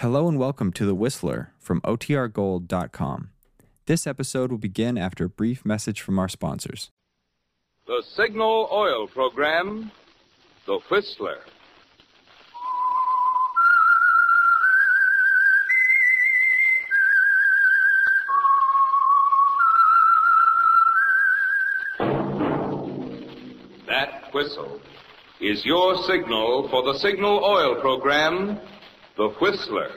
Hello and welcome to The Whistler from OTRGold.com. This episode will begin after a brief message from our sponsors. The Signal Oil Program, The Whistler. That whistle is your signal for the Signal Oil Program, The Whistler.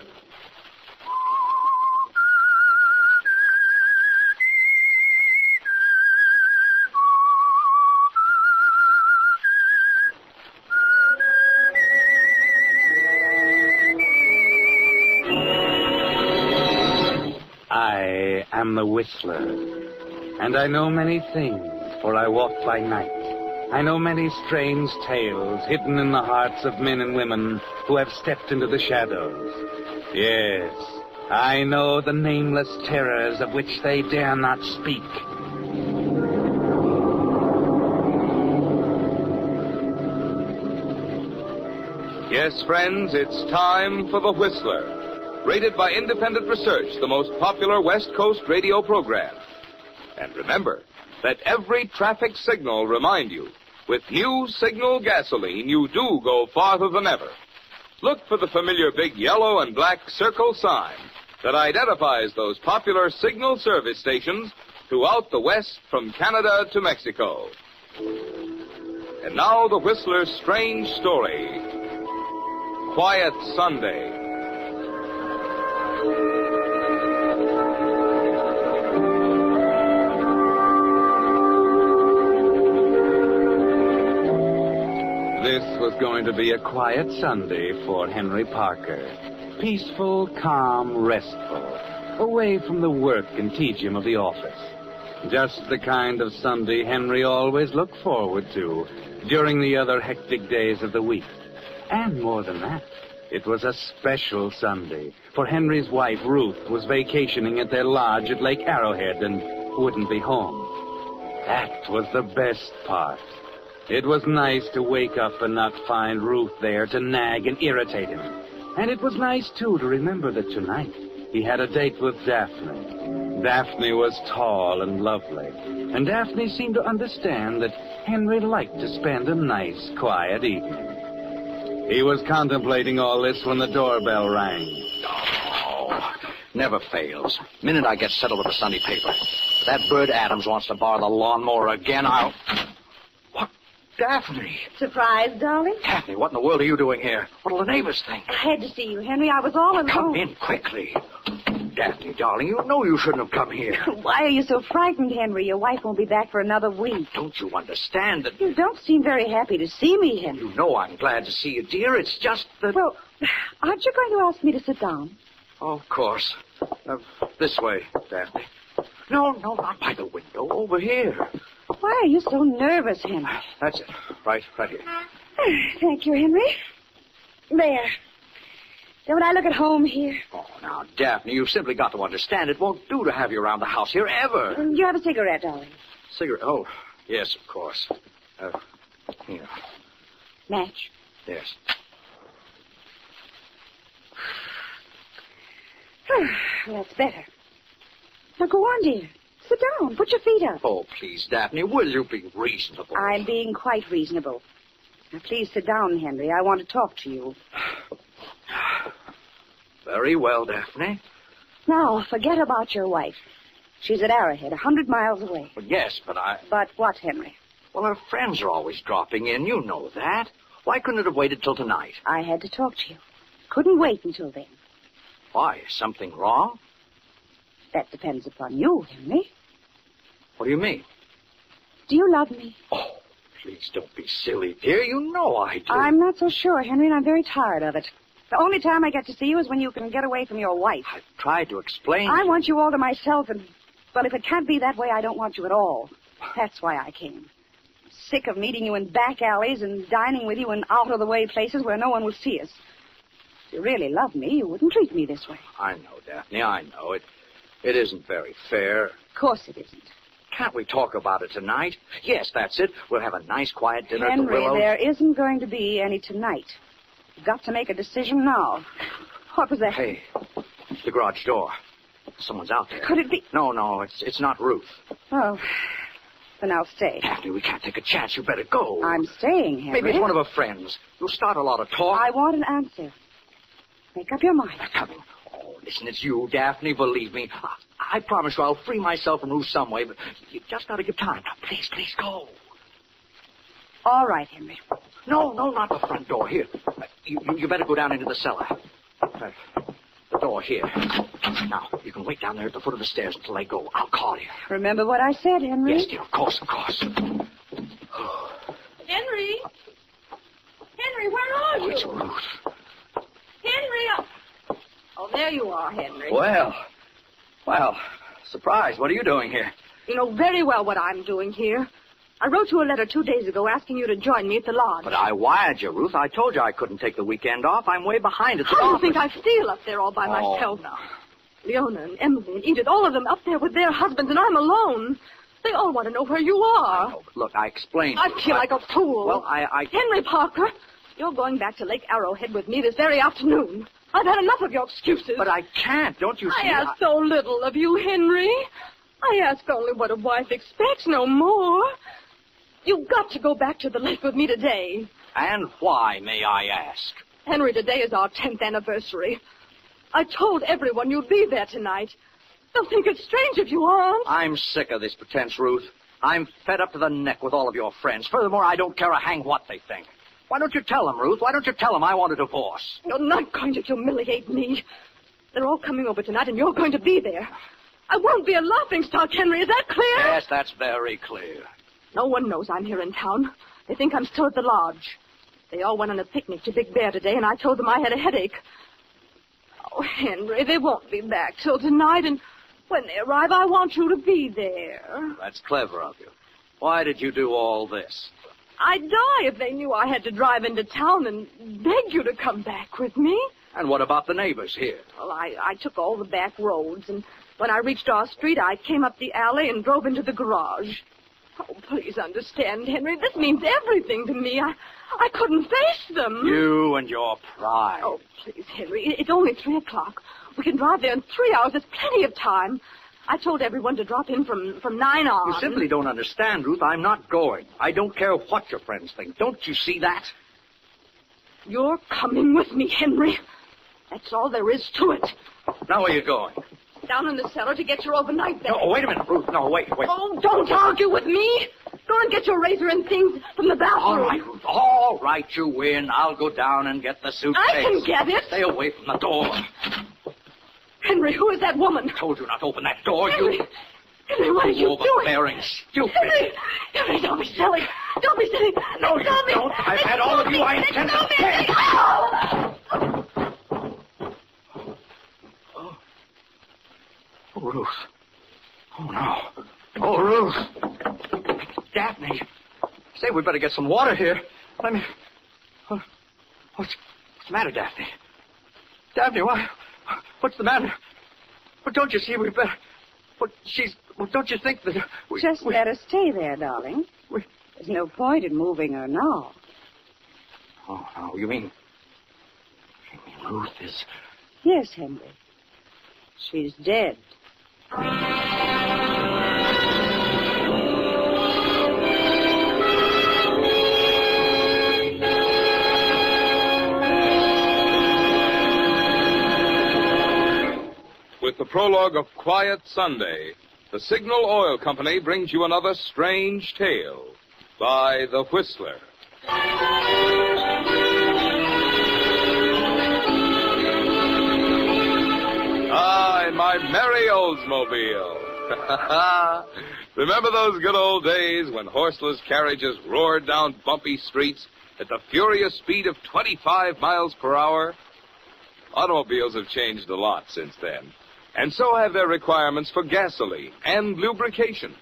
I am the Whistler, and I know many things, for I walk by night. I know many strange tales hidden in the hearts of men and women who have stepped into the shadows. Yes, I know the nameless terrors of which they dare not speak. Yes, friends, it's time for The Whistler. Rated by independent research, the most popular West Coast radio program. And remember, let every traffic signal remind you, with new signal gasoline, you do go farther than ever. Look for the familiar big yellow and black circle sign that identifies those popular signal service stations throughout the West from Canada to Mexico. And now the Whistler's strange story. Quiet Sunday. This was going to be a quiet Sunday for Henry Parker. Peaceful, calm, restful, away from the work and tedium of the office. Just the kind of Sunday Henry always looked forward to during the other hectic days of the week. And more than that, it was a special Sunday, for Henry's wife, Ruth, was vacationing at their lodge at Lake Arrowhead and wouldn't be home. That was the best part. It was nice to wake up and not find Ruth there to nag and irritate him. And it was nice, too, to remember that tonight he had a date with Daphne. Daphne was tall and lovely, and Daphne seemed to understand that Henry liked to spend a nice, quiet evening. He was contemplating all this when the doorbell rang. Oh, never fails. Minute I get settled with the Sunday paper. If that bird Adams wants to borrow the lawnmower again, I'll. Daphne? Surprise, darling? Daphne, what in the world are you doing here? What'll the neighbors think? I had to see you, Henry. I was all alone. Come in quickly. Daphne, darling, you know you shouldn't have come here. Why are you so frightened, Henry? Your wife won't be back for another week. Don't you understand that? You don't seem very happy to see me, Henry. You know I'm glad to see you, dear. It's just that. Well, aren't you going to ask me to sit down? Of course. Uh, this way, Daphne. No, no, not by the window. Over here. Why are you so nervous, Henry? That's it. Right, right here. Thank you, Henry. There. Don't I look at home here? Oh, now, Daphne, you've simply got to understand it won't do to have you around the house here ever. Do you have a cigarette, darling? Cigarette? Oh, yes, of course. Uh, here. Match. Yes. That's better. Now go on, dear. Sit down. Put your feet up. Oh, please, Daphne, will you be reasonable? I'm being quite reasonable. Now, please sit down, Henry. I want to talk to you. Very well, Daphne. Now, forget about your wife. She's at Arrowhead, a hundred miles away. Well, yes, but I. But what, Henry? Well, her friends are always dropping in. You know that. Why couldn't it have waited till tonight? I had to talk to you. Couldn't wait until then. Why? Is something wrong? That depends upon you, Henry. What do you mean? Do you love me? Oh, please don't be silly, dear. You know I do. I'm not so sure, Henry, and I'm very tired of it. The only time I get to see you is when you can get away from your wife. I've tried to explain. I want you all to myself, and, well, if it can't be that way, I don't want you at all. That's why I came. Sick of meeting you in back alleys and dining with you in out-of-the-way places where no one will see us. If you really love me, you wouldn't treat me this way. I know, Daphne. I know. It, it isn't very fair. Of course it isn't. Can't we talk about it tonight? Yes, that's it. We'll have a nice, quiet dinner at the Henry, Willows. there isn't going to be any tonight. You've got to make a decision now. What was that? Hey, the garage door. Someone's out there. Could it be? No, no, it's it's not Ruth. Oh, then I'll stay. Daphne, we can't take a chance. You better go. I'm staying, Henry. Maybe it's one of her friends. You'll start a lot of talk. I want an answer. Make up your mind. They're coming. Oh, listen, it's you, Daphne. Believe me. I, I promise you I'll free myself from Ruth some way, but you just got to give time. Now, please, please go. All right, Henry. No, no, not the front door. Here. Uh, You, you, you better go down into the cellar. Uh, the door here. Now, you can wait down there at the foot of the stairs until I go. I'll call you. Remember what I said, Henry? Yes, dear, of course, of course. Henry? Henry, where are Oh, you? it's Ruth. Henry! I- Oh, there you are, Henry. Well, well, surprise. What are you doing here? You know very well what I'm doing here. I wrote you a letter two days ago asking you to join me at the lodge. But I wired you, Ruth. I told you I couldn't take the weekend off. I'm way behind at the How do you think I feel up there all by Oh, myself? no. Leona and Emily and Edith, all of them up there with their husbands, and I'm alone. They all want to know where you are. No, but look, I explained. I feel like a fool. Well, I, I. Henry Parker, you're going back to Lake Arrowhead with me this very afternoon. I've had enough of your excuses. But I can't. Don't you see? I ask so little of you, Henry. I ask only what a wife expects, no more. You've got to go back to the lake with me today. And why, may I ask? Henry, today is our tenth anniversary. I told everyone you'd be there tonight. They'll think it's strange if you aren't. I'm sick of this pretense, Ruth. I'm fed up to the neck with all of your friends. Furthermore, I don't care a hang what they think. Why don't you tell them, Ruth? Why don't you tell them I want a divorce? You're not going to humiliate me. They're all coming over tonight, and you're going to be there. I won't be a laughing stock, Henry. Is that clear? Yes, that's very clear. No one knows I'm here in town. They think I'm still at the lodge. They all went on a picnic to Big Bear today, and I told them I had a headache. Oh, Henry, they won't be back till tonight, and when they arrive, I want you to be there. That's clever of you. Why did you do all this? I'd die if they knew I had to drive into town and beg you to come back with me. And what about the neighbors here? Well, I, I took all the back roads, and when I reached our street, I came up the alley and drove into the garage. Oh, please understand, Henry. This means everything to me. I, I couldn't face them. You and your pride. Oh, please, Henry. It's only three o'clock. We can drive there in three hours. There's plenty of time. I told everyone to drop in from, from nine on. You simply don't understand, Ruth. I'm not going. I don't care what your friends think. Don't you see that? You're coming with me, Henry. That's all there is to it. Now where are you going? Down in the cellar to get your overnight bag. No, oh, wait a minute, Ruth. No, wait, wait. Oh, don't argue with me. Go and get your razor and things from the bathroom. All right, Ruth. All right, you win. I'll go down and get the suitcase. I can get it. Stay away from the door. Henry, who is that woman? I told you not to open that door. Henry, You Henry, what are you doing? overbearing, stupid. Henry, Henry, don't be silly. Don't be silly. No, you me. don't. I've had all of you. I intend to pay. Oh! Oh, Ruth. Oh, no. Oh, Ruth. Daphne. Say, we better get some water here. Let me. What's, what's the matter, Daphne? Daphne, why? What's the matter? But don't you see we better. But she's. Well, don't you think that. We, Just we, let her stay there, darling. we- There's no point in moving her now. Oh, no. You mean. You mean Ruth is. Yes, Henry. She's dead. With the prologue of Quiet Sunday, the Signal Oil Company brings you another strange tale by The Whistler. Ah, in my merry Oldsmobile. Remember those good old days when horseless carriages roared down bumpy streets at the furious speed of 25 miles per hour? Automobiles have changed a lot since then, and so have their requirements for gasoline and lubrication.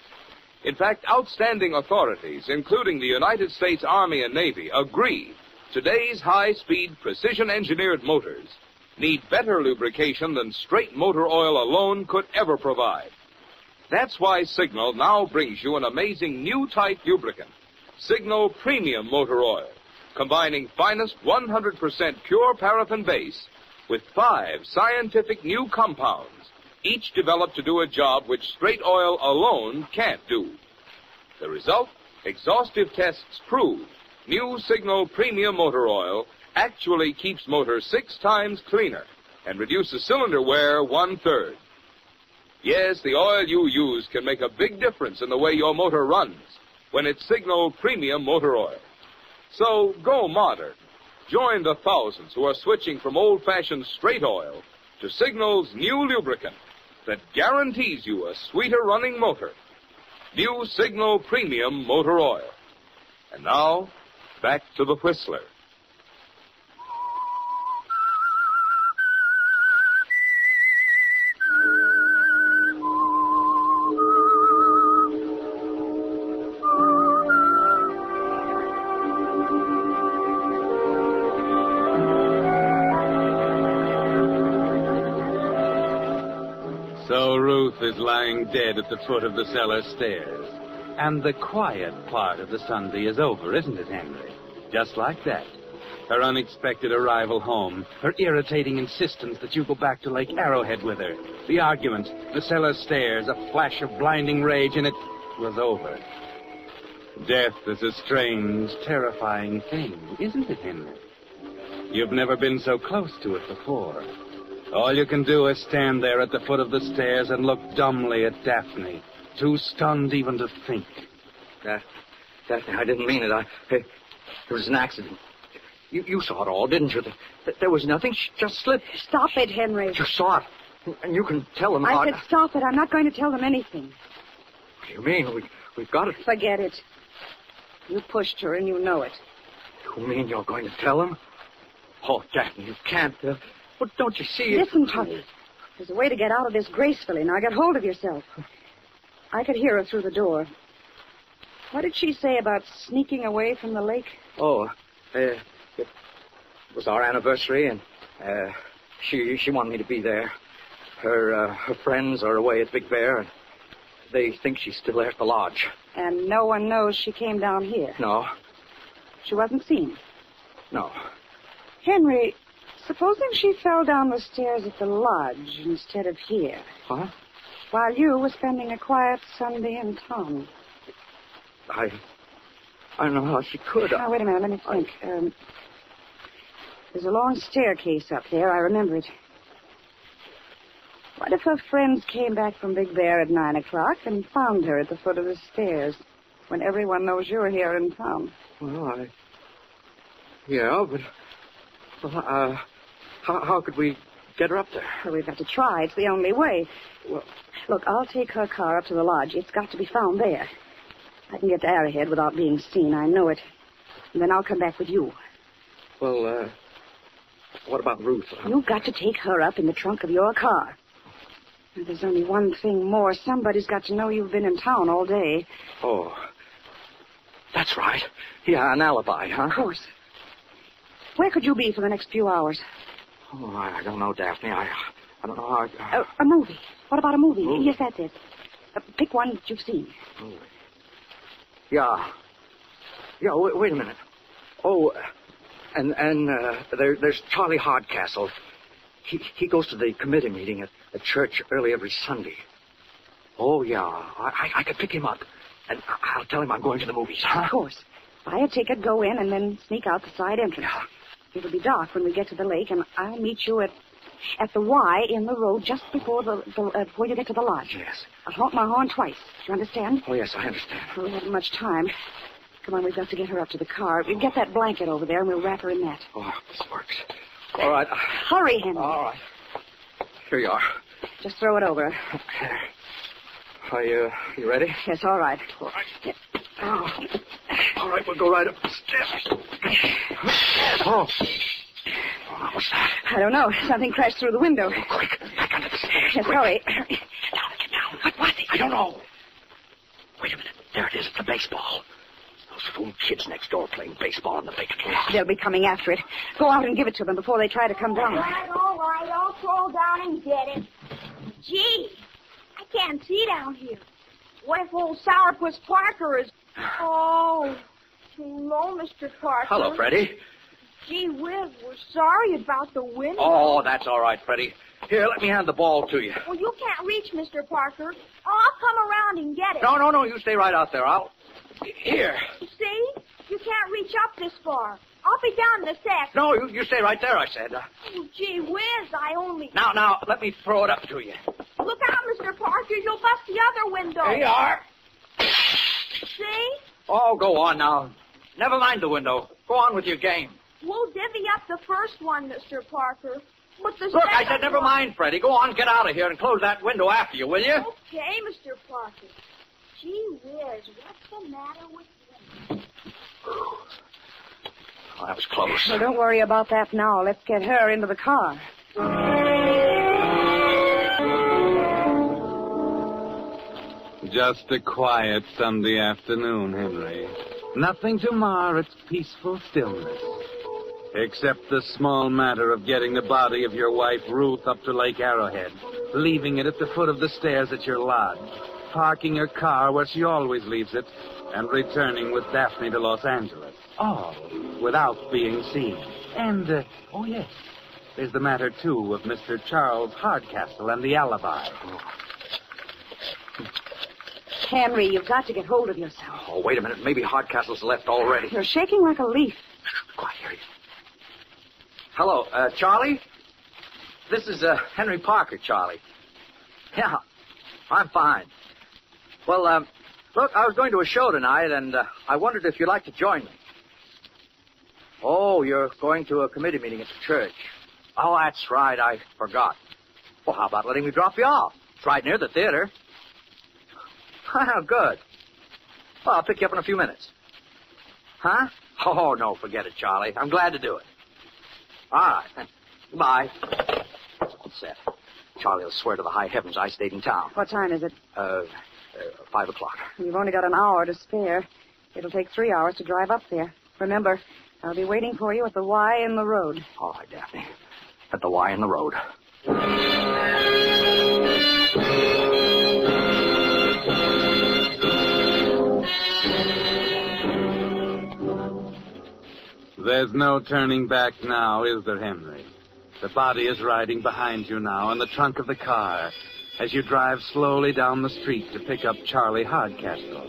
In fact, outstanding authorities, including the United States Army and Navy, agree today's high speed, precision engineered motors need better lubrication than straight motor oil alone could ever provide. That's why Signal now brings you an amazing new type lubricant Signal Premium Motor Oil, combining finest 100% pure paraffin base with five scientific new compounds, each developed to do a job which straight oil alone can't do. The result? Exhaustive tests prove new Signal Premium Motor Oil actually keeps motor six times cleaner and reduces cylinder wear one third. Yes, the oil you use can make a big difference in the way your motor runs when it's Signal Premium Motor Oil. So go modern. Join the thousands who are switching from old fashioned straight oil to Signal's new lubricant that guarantees you a sweeter running motor. New Signal Premium Motor Oil. And now, back to the Whistler. At the foot of the cellar stairs. And the quiet part of the Sunday is over, isn't it, Henry? Just like that. Her unexpected arrival home, her irritating insistence that you go back to Lake Arrowhead with her, the argument, the cellar stairs, a flash of blinding rage, and it was over. Death is a strange, terrifying thing, isn't it, Henry? You've never been so close to it before. All you can do is stand there at the foot of the stairs and look dumbly at Daphne, too stunned even to think. That, Daphne, I didn't mean it. I, it, it was an accident. You, you saw it all, didn't you? That there was nothing. She just slipped. Stop it, Henry. You saw it. And you can tell them. I said stop it. I'm not going to tell them anything. What do you mean? We, we've got it. Forget it. You pushed her and you know it. You mean you're going to tell them? Oh, Daphne, you can't. Uh, but don't you see? Listen to me. There's a way to get out of this gracefully. Now get hold of yourself. I could hear her through the door. What did she say about sneaking away from the lake? Oh, uh, it was our anniversary, and uh, she she wanted me to be there. Her uh, her friends are away at Big Bear, and they think she's still there at the lodge. And no one knows she came down here. No, She wasn't seen. no. Henry, supposing she fell down the stairs at the lodge instead of here, Huh? while you were spending a quiet Sunday in town. I I don't know how she could. Now, wait a minute. Let me think. Um, there's a long staircase up there. I remember it. What if her friends came back from Big Bear at nine o'clock and found her at the foot of the stairs when everyone knows you're here in town? Well, I. Yeah, but. Well, uh, how, how could we get her up there? Well, we've got to try. It's the only way. Well, Look, I'll take her car up to the lodge. It's got to be found there. I can get to Arrowhead without being seen. I know it. And then I'll come back with you. well, uh, what about Ruth? You've got to take her up in the trunk of your car. Now, there's only one thing more. Somebody's got to know you've been in town all day. Oh, that's right. Yeah, an alibi, huh? Of course. Where could you be for the next few hours? Oh, I, I don't know, Daphne. I, I don't know how. I, A, a movie. What about a movie? Movie? Yes, that's it. Uh, pick one that you've seen. Movie. Yeah. Yeah, wait, wait a minute. Oh, uh, and and uh, there, there's Charlie Hardcastle. He he goes to the committee meeting at, at church early every Sunday. Oh yeah, I I, I could pick him up, and I'll tell him I'm going to the movies. Huh? Of course. Buy a ticket, go in, and then sneak out the side entrance. It'll be dark when we get to the lake, and I'll meet you at at the Y in the road just before the, the uh, before you get to the lodge. Yes. I'll honk my horn twice. Do you understand? Oh yes, I understand. We haven't much time. Come on, we've got to get her up to the car. You get that blanket over there, and we'll wrap her in that. Oh, this works. All right. Hurry, Henry. All right. Here you are. Just throw it over. There. Are you you ready? Yes, all right. All right. Oh. All right, we'll go right up the steps. Oh. Oh, what's that? I don't know. Something crashed through the window. Oh, quick, back under the stairs. Yes, quick. hurry. Get down, get down. What was it? I don't know. Wait a minute. There it is. It's the baseball. Those fool kids next door playing baseball on the big lot. They'll be coming after it. Go out and give it to them before they try to come down. All right, all right, I'll crawl down and get it. Gee, I can't see down here. What if old Sourpuss Parker is... Oh, hello, Mr. Parker. Hello, Freddie. Gee whiz, we're sorry about the wind. Oh, that's all right, Freddie. Here, let me hand the ball to you. Well, you can't reach Mr. Parker. Oh, I'll come around and get it. No, no, no. You stay right out there. I'll. Here. See? You can't reach up this far. I'll be down in a sec. No, you, you stay right there, I said. Oh, gee whiz, I only... now, now, let me throw it up to you. Look out, Mr. Parker. You'll bust the other window. There you are. See? Oh, go on now. Never mind the window. Go on with your game. We'll divvy up the first one, Mr. Parker. But the Look, I said never one- mind, Freddie. Go on, get out of here and close that window after you, will you? Okay, Mr. Parker. Gee whiz, what's the matter with you? Oh, that was close. Well, don't worry about that now. Let's get her into the car. Just a quiet Sunday afternoon, Henry. Nothing to mar its peaceful stillness. Except the small matter of getting the body of your wife, Ruth, up to Lake Arrowhead, leaving it at the foot of the stairs at your lodge, parking her car where she always leaves it, and returning with Daphne to Los Angeles. All without being seen. And, uh, oh yes, there's the matter, too, of Mr. Charles Hardcastle and the alibi. Henry, you've got to get hold of yourself. Oh, wait a minute. Maybe Hardcastle's left already. You're shaking like a leaf. Quiet, here. Hello, uh, Charlie? This is uh, Henry Parker, Charlie. Yeah, I'm fine. Well, um, look, I was going to a show tonight, and uh, I wondered if you'd like to join me. Oh, you're going to a committee meeting at the church. Oh, that's right. I forgot. Well, how about letting me drop you off? It's right near the theater. Oh, good. Well, I'll pick you up in a few minutes. Huh? Oh, no, forget it, Charlie. I'm glad to do it. All right. Goodbye. What's that? Charlie will swear to the high heavens I stayed in town. What time is it? Uh, uh five o'clock. You've only got an hour to spare. It'll take three hours to drive up there. Remember, I'll be waiting for you at the Y in the road. All right, Daphne. At the Y in the road. There's no turning back now, is there, Henry? The body is riding behind you now in the trunk of the car as you drive slowly down the street to pick up Charlie Hardcastle.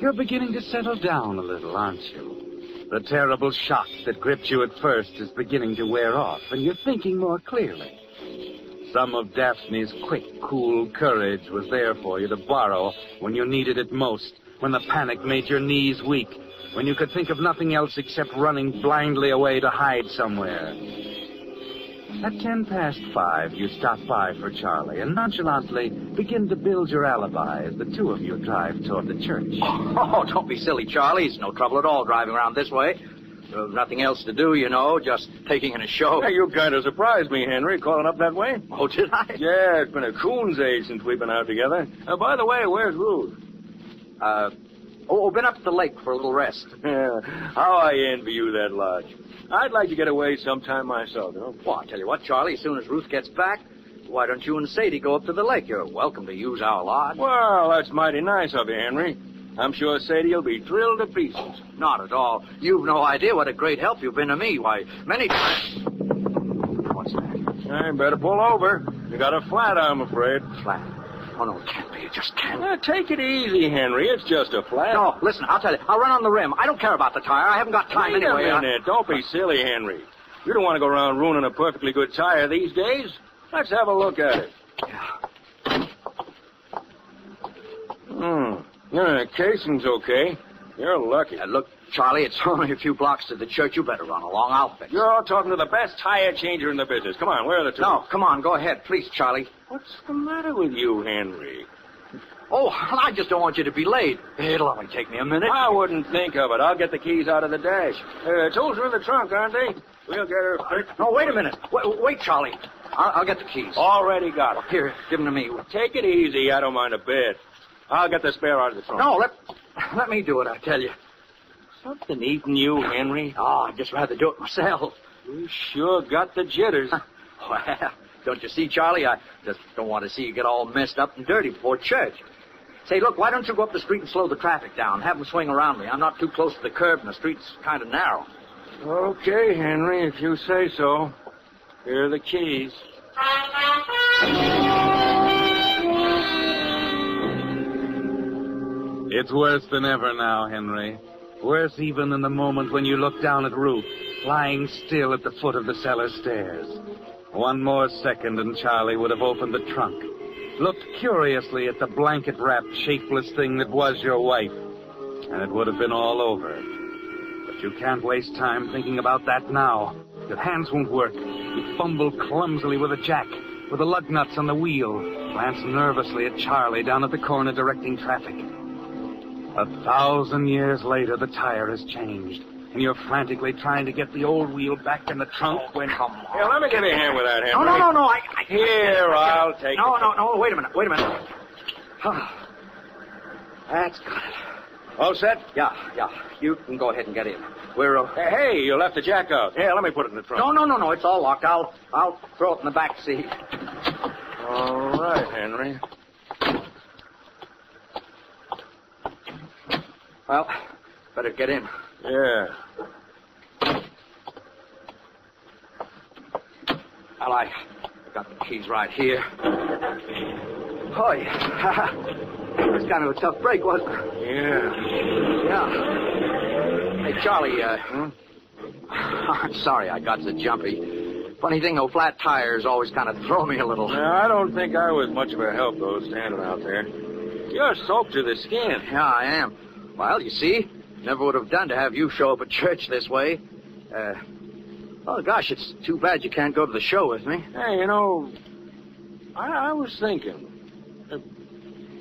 You're beginning to settle down a little, aren't you? The terrible shock that gripped you at first is beginning to wear off, and you're thinking more clearly. Some of Daphne's quick, cool courage was there for you to borrow when you needed it most, when the panic made your knees weak, when you could think of nothing else except running blindly away to hide somewhere. At ten past five, you stop by for Charlie and nonchalantly begin to build your alibi as the two of you drive toward the church. Oh, don't be silly, Charlie. It's no trouble at all driving around this way. There's nothing else to do, you know, just taking in a show. Hey, you kind of surprised me, Henry, calling up that way. Oh, did I? Yeah, it's been a coon's age since we've been out together. Uh, by the way, where's Ruth? Uh, Oh, oh, been up at the lake for a little rest. How I envy you that lodge. I'd like to get away sometime myself, you know. Well, I'll tell you what, Charlie, as soon as Ruth gets back, why don't you and Sadie go up to the lake? You're welcome to use our lodge. Well, that's mighty nice of you, Henry. I'm sure Sadie will be thrilled to pieces. Not at all. You've no idea what a great help you've been to me. Why, many times. What's that? I better pull over. You got a flat, I'm afraid. Flat. Oh, no, it can't be. It just can't. Uh, take it easy, Henry. It's just a flat. No, listen, I'll tell you. I'll run on the rim. I don't care about the tire. I haven't got time Wait anyway. a I- minute. Don't be silly, Henry. You don't want to go around ruining a perfectly good tire these days. Let's have a look at it. Hmm. Yeah, casing's okay. You're lucky. Uh, look, Charlie, it's only a few blocks to the church. You better run along. I'll fix it. You're all talking to the best tire changer in the business. Come on, where are the two? No, come on, go ahead, please, Charlie. What's the matter with you, Henry? Oh, I just don't want you to be late. It'll only take me a minute. I wouldn't think of it. I'll get the keys out of the dash. Uh, tools are in the trunk, aren't they? We'll get her. No, wait a minute. Wait, wait Charlie. I'll, I'll get the keys. Already got it. Here, give them to me. Take it easy. I don't mind a bit. I'll get the spare out of the trunk. No, let let me do it. I tell you. Something eating you, Henry. Oh, I'd just rather do it myself. You sure got the jitters. Well, don't you see, Charlie? I just don't want to see you get all messed up and dirty before church. Say, look, why don't you go up the street and slow the traffic down? Have them swing around me. I'm not too close to the curb, and the street's kind of narrow. Okay, Henry, if you say so. Here are the keys. It's worse than ever now, Henry. Worse even than the moment when you looked down at Ruth, lying still at the foot of the cellar stairs. One more second and Charlie would have opened the trunk, looked curiously at the blanket wrapped, shapeless thing that was your wife, and it would have been all over. But you can't waste time thinking about that now. Your hands won't work. You fumble clumsily with a jack, with the lug nuts on the wheel, glance nervously at Charlie down at the corner directing traffic. A thousand years later, the tire has changed, and you're frantically trying to get the old wheel back in the trunk when. Come on. Here, let me give you a hand with that, Henry. No, no, no, no. I, I Here, I'll take No, it. no, no. No. Wait a minute. Wait a minute. That's got it. All set? Yeah, yeah. You can go ahead and get in. We're. Uh... Hey, hey, you left the jack out. Here, let me put it in the trunk. No, no, no, no. It's all locked. I'll, I'll throw it in the back seat. All right, Henry. Well, better get in. Yeah. Well, I got the keys right here. Oh, yeah. it was kind of a tough break, wasn't it? Yeah. Yeah. Hey, Charlie, uh, I'm sorry I got so jumpy. Funny thing, though, flat tires always kind of throw me a little. Now, I don't think I was much of a help, though, standing out there. You're soaked to the skin. Yeah, I am. Well, you see, never would have done to have you show up at church this way. Uh, oh, gosh, it's too bad you can't go to the show with me. Hey, you know, I, I was thinking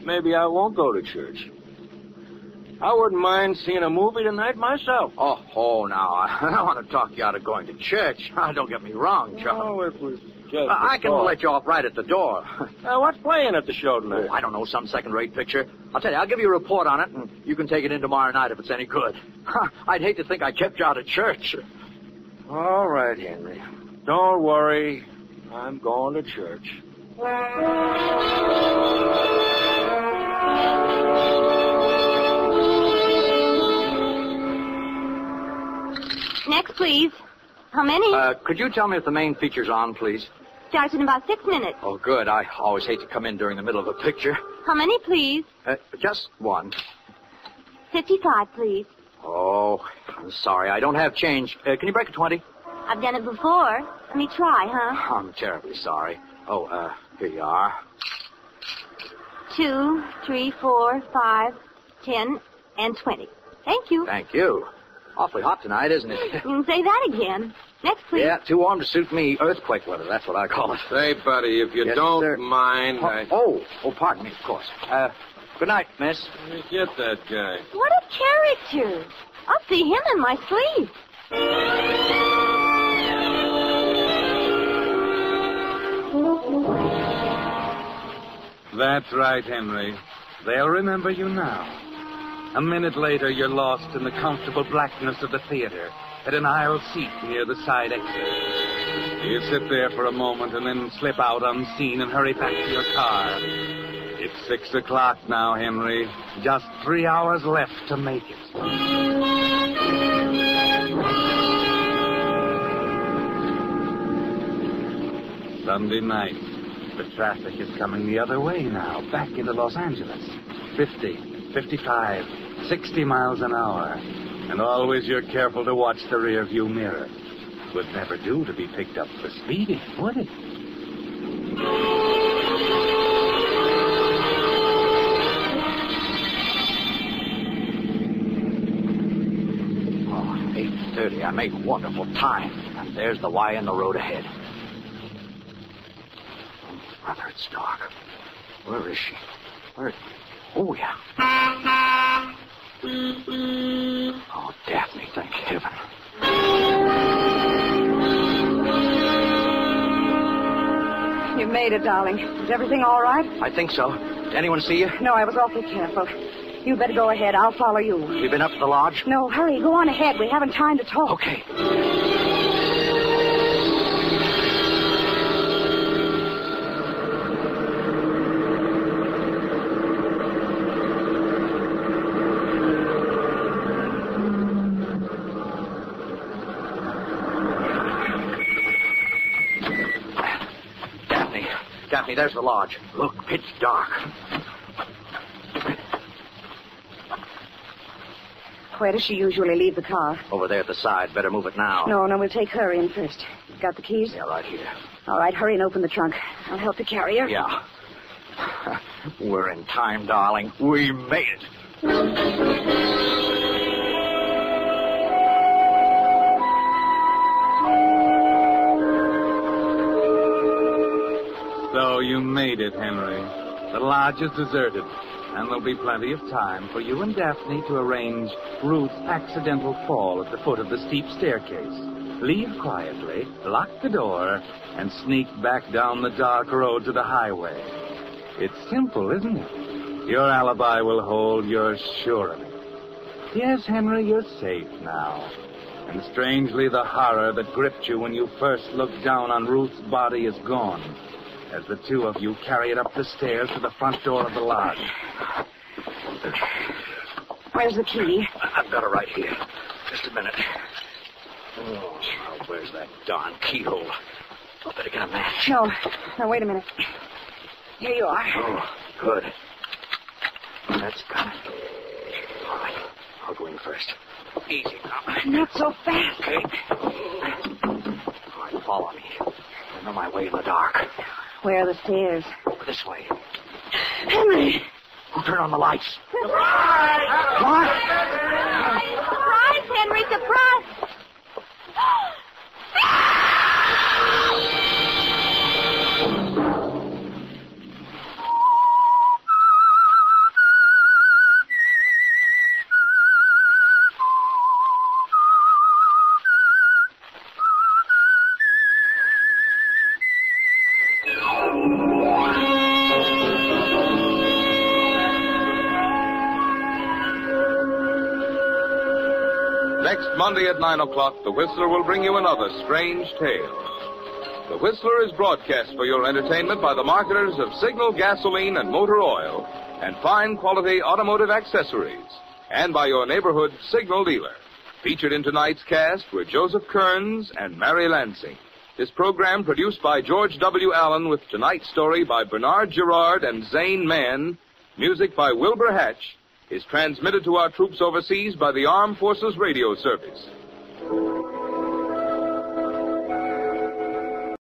maybe I won't go to church. I wouldn't mind seeing a movie tonight myself. Oh, oh, now, I don't want to talk you out of going to church. Don't get me wrong, Charlie. Oh, it was just. I I a can thought. let you off right at the door. Uh, what's playing at the show tonight? Oh, I don't know, some second-rate picture. I'll tell you, I'll give you a report on it, and you can take it in tomorrow night if it's any good. I'd hate to think I kept you out of church. All right, Henry. Don't worry. I'm going to church. Next, please. How many? Uh, could you tell me if the main feature's on, please? Starts in about six minutes. Oh, good. I always hate to come in during the middle of a picture. How many, please? Uh, just one. Fifty-five, please. Oh, I'm sorry. I don't have change. Uh, can you break a 20? I've done it before. Let me try, huh? I'm terribly sorry. Oh, uh, here you are. Two, three, four, five, ten, and twenty. Thank you. Thank you. Awfully hot tonight, isn't it? You can say that again. Next, please. yeah, too warm to suit me. Earthquake weather, that's what I call it. Say, buddy, if you Yes, don't sir. mind, Oh, I... oh, oh, pardon me, of course. Uh, good night, miss. Let me get that guy. What a character. I'll see him in my sleep. That's right, Henry. They'll remember you now. A minute later, you're lost in the comfortable blackness of the theater at an aisle seat near the side exit. You sit there for a moment and then slip out unseen and hurry back to your car. It's six o'clock now, Henry. Just three hours left to make it. Sunday night. The traffic is coming the other way now, back into Los Angeles. 50, 55, 60 miles an hour. And always you're careful to watch the rear view mirror. Would never do to be picked up for speeding, would it? Oh, 8.30. I made wonderful time. And there's the Y in the road ahead. Brother, it's dark. Where is she? Where? Oh, yeah. Oh, Daphne, thank heaven. You made it, darling. Is everything all right? I think so. Did anyone see you? No, I was awfully careful. You better go ahead. I'll follow you. You been up to the lodge? No, hurry. Go on ahead. We haven't time to talk. Okay. There's the lodge. Look, pitch dark. Where does she usually leave the car? Over there at the side. Better move it now. No, no, we'll take her in first. Got the keys? Yeah, right here. All right, hurry and open the trunk. I'll help you carry her. Yeah. We're in time, darling. We made it. You made it, Henry. The lodge is deserted, and there'll be plenty of time for you and Daphne to arrange Ruth's accidental fall at the foot of the steep staircase. Leave quietly, lock the door, and sneak back down the dark road to the highway. It's simple, isn't it? Your alibi will hold, you're sure of it. Yes, Henry, you're safe now. And strangely, the horror that gripped you when you first looked down on Ruth's body is gone as the two of you carry it up the stairs to the front door of the lodge. Where's the key? I've got it right here. Just a minute. Oh, where's that darn keyhole? I better get a match. No. No, wait a minute. Here you are. Oh, good. That's got it. All right. I'll go in first. Easy now. Not so fast. Okay. All right, follow me. I know my way in the dark. Where are the stairs? Over this way. Henry! Who turn on the lights? Surprise! What? Surprise, Henry, surprise! Monday at 9 o'clock, The Whistler will bring you another strange tale. The Whistler is broadcast for your entertainment by the marketers of Signal gasoline and motor oil and fine quality automotive accessories, and by your neighborhood Signal dealer. Featured in tonight's cast were Joseph Kearns and Mary Lansing. This program produced by George W. Allen with tonight's story by Bernard Gerard and Zane Mann, music by Wilbur Hatch, is transmitted to our troops overseas by the Armed Forces Radio Service.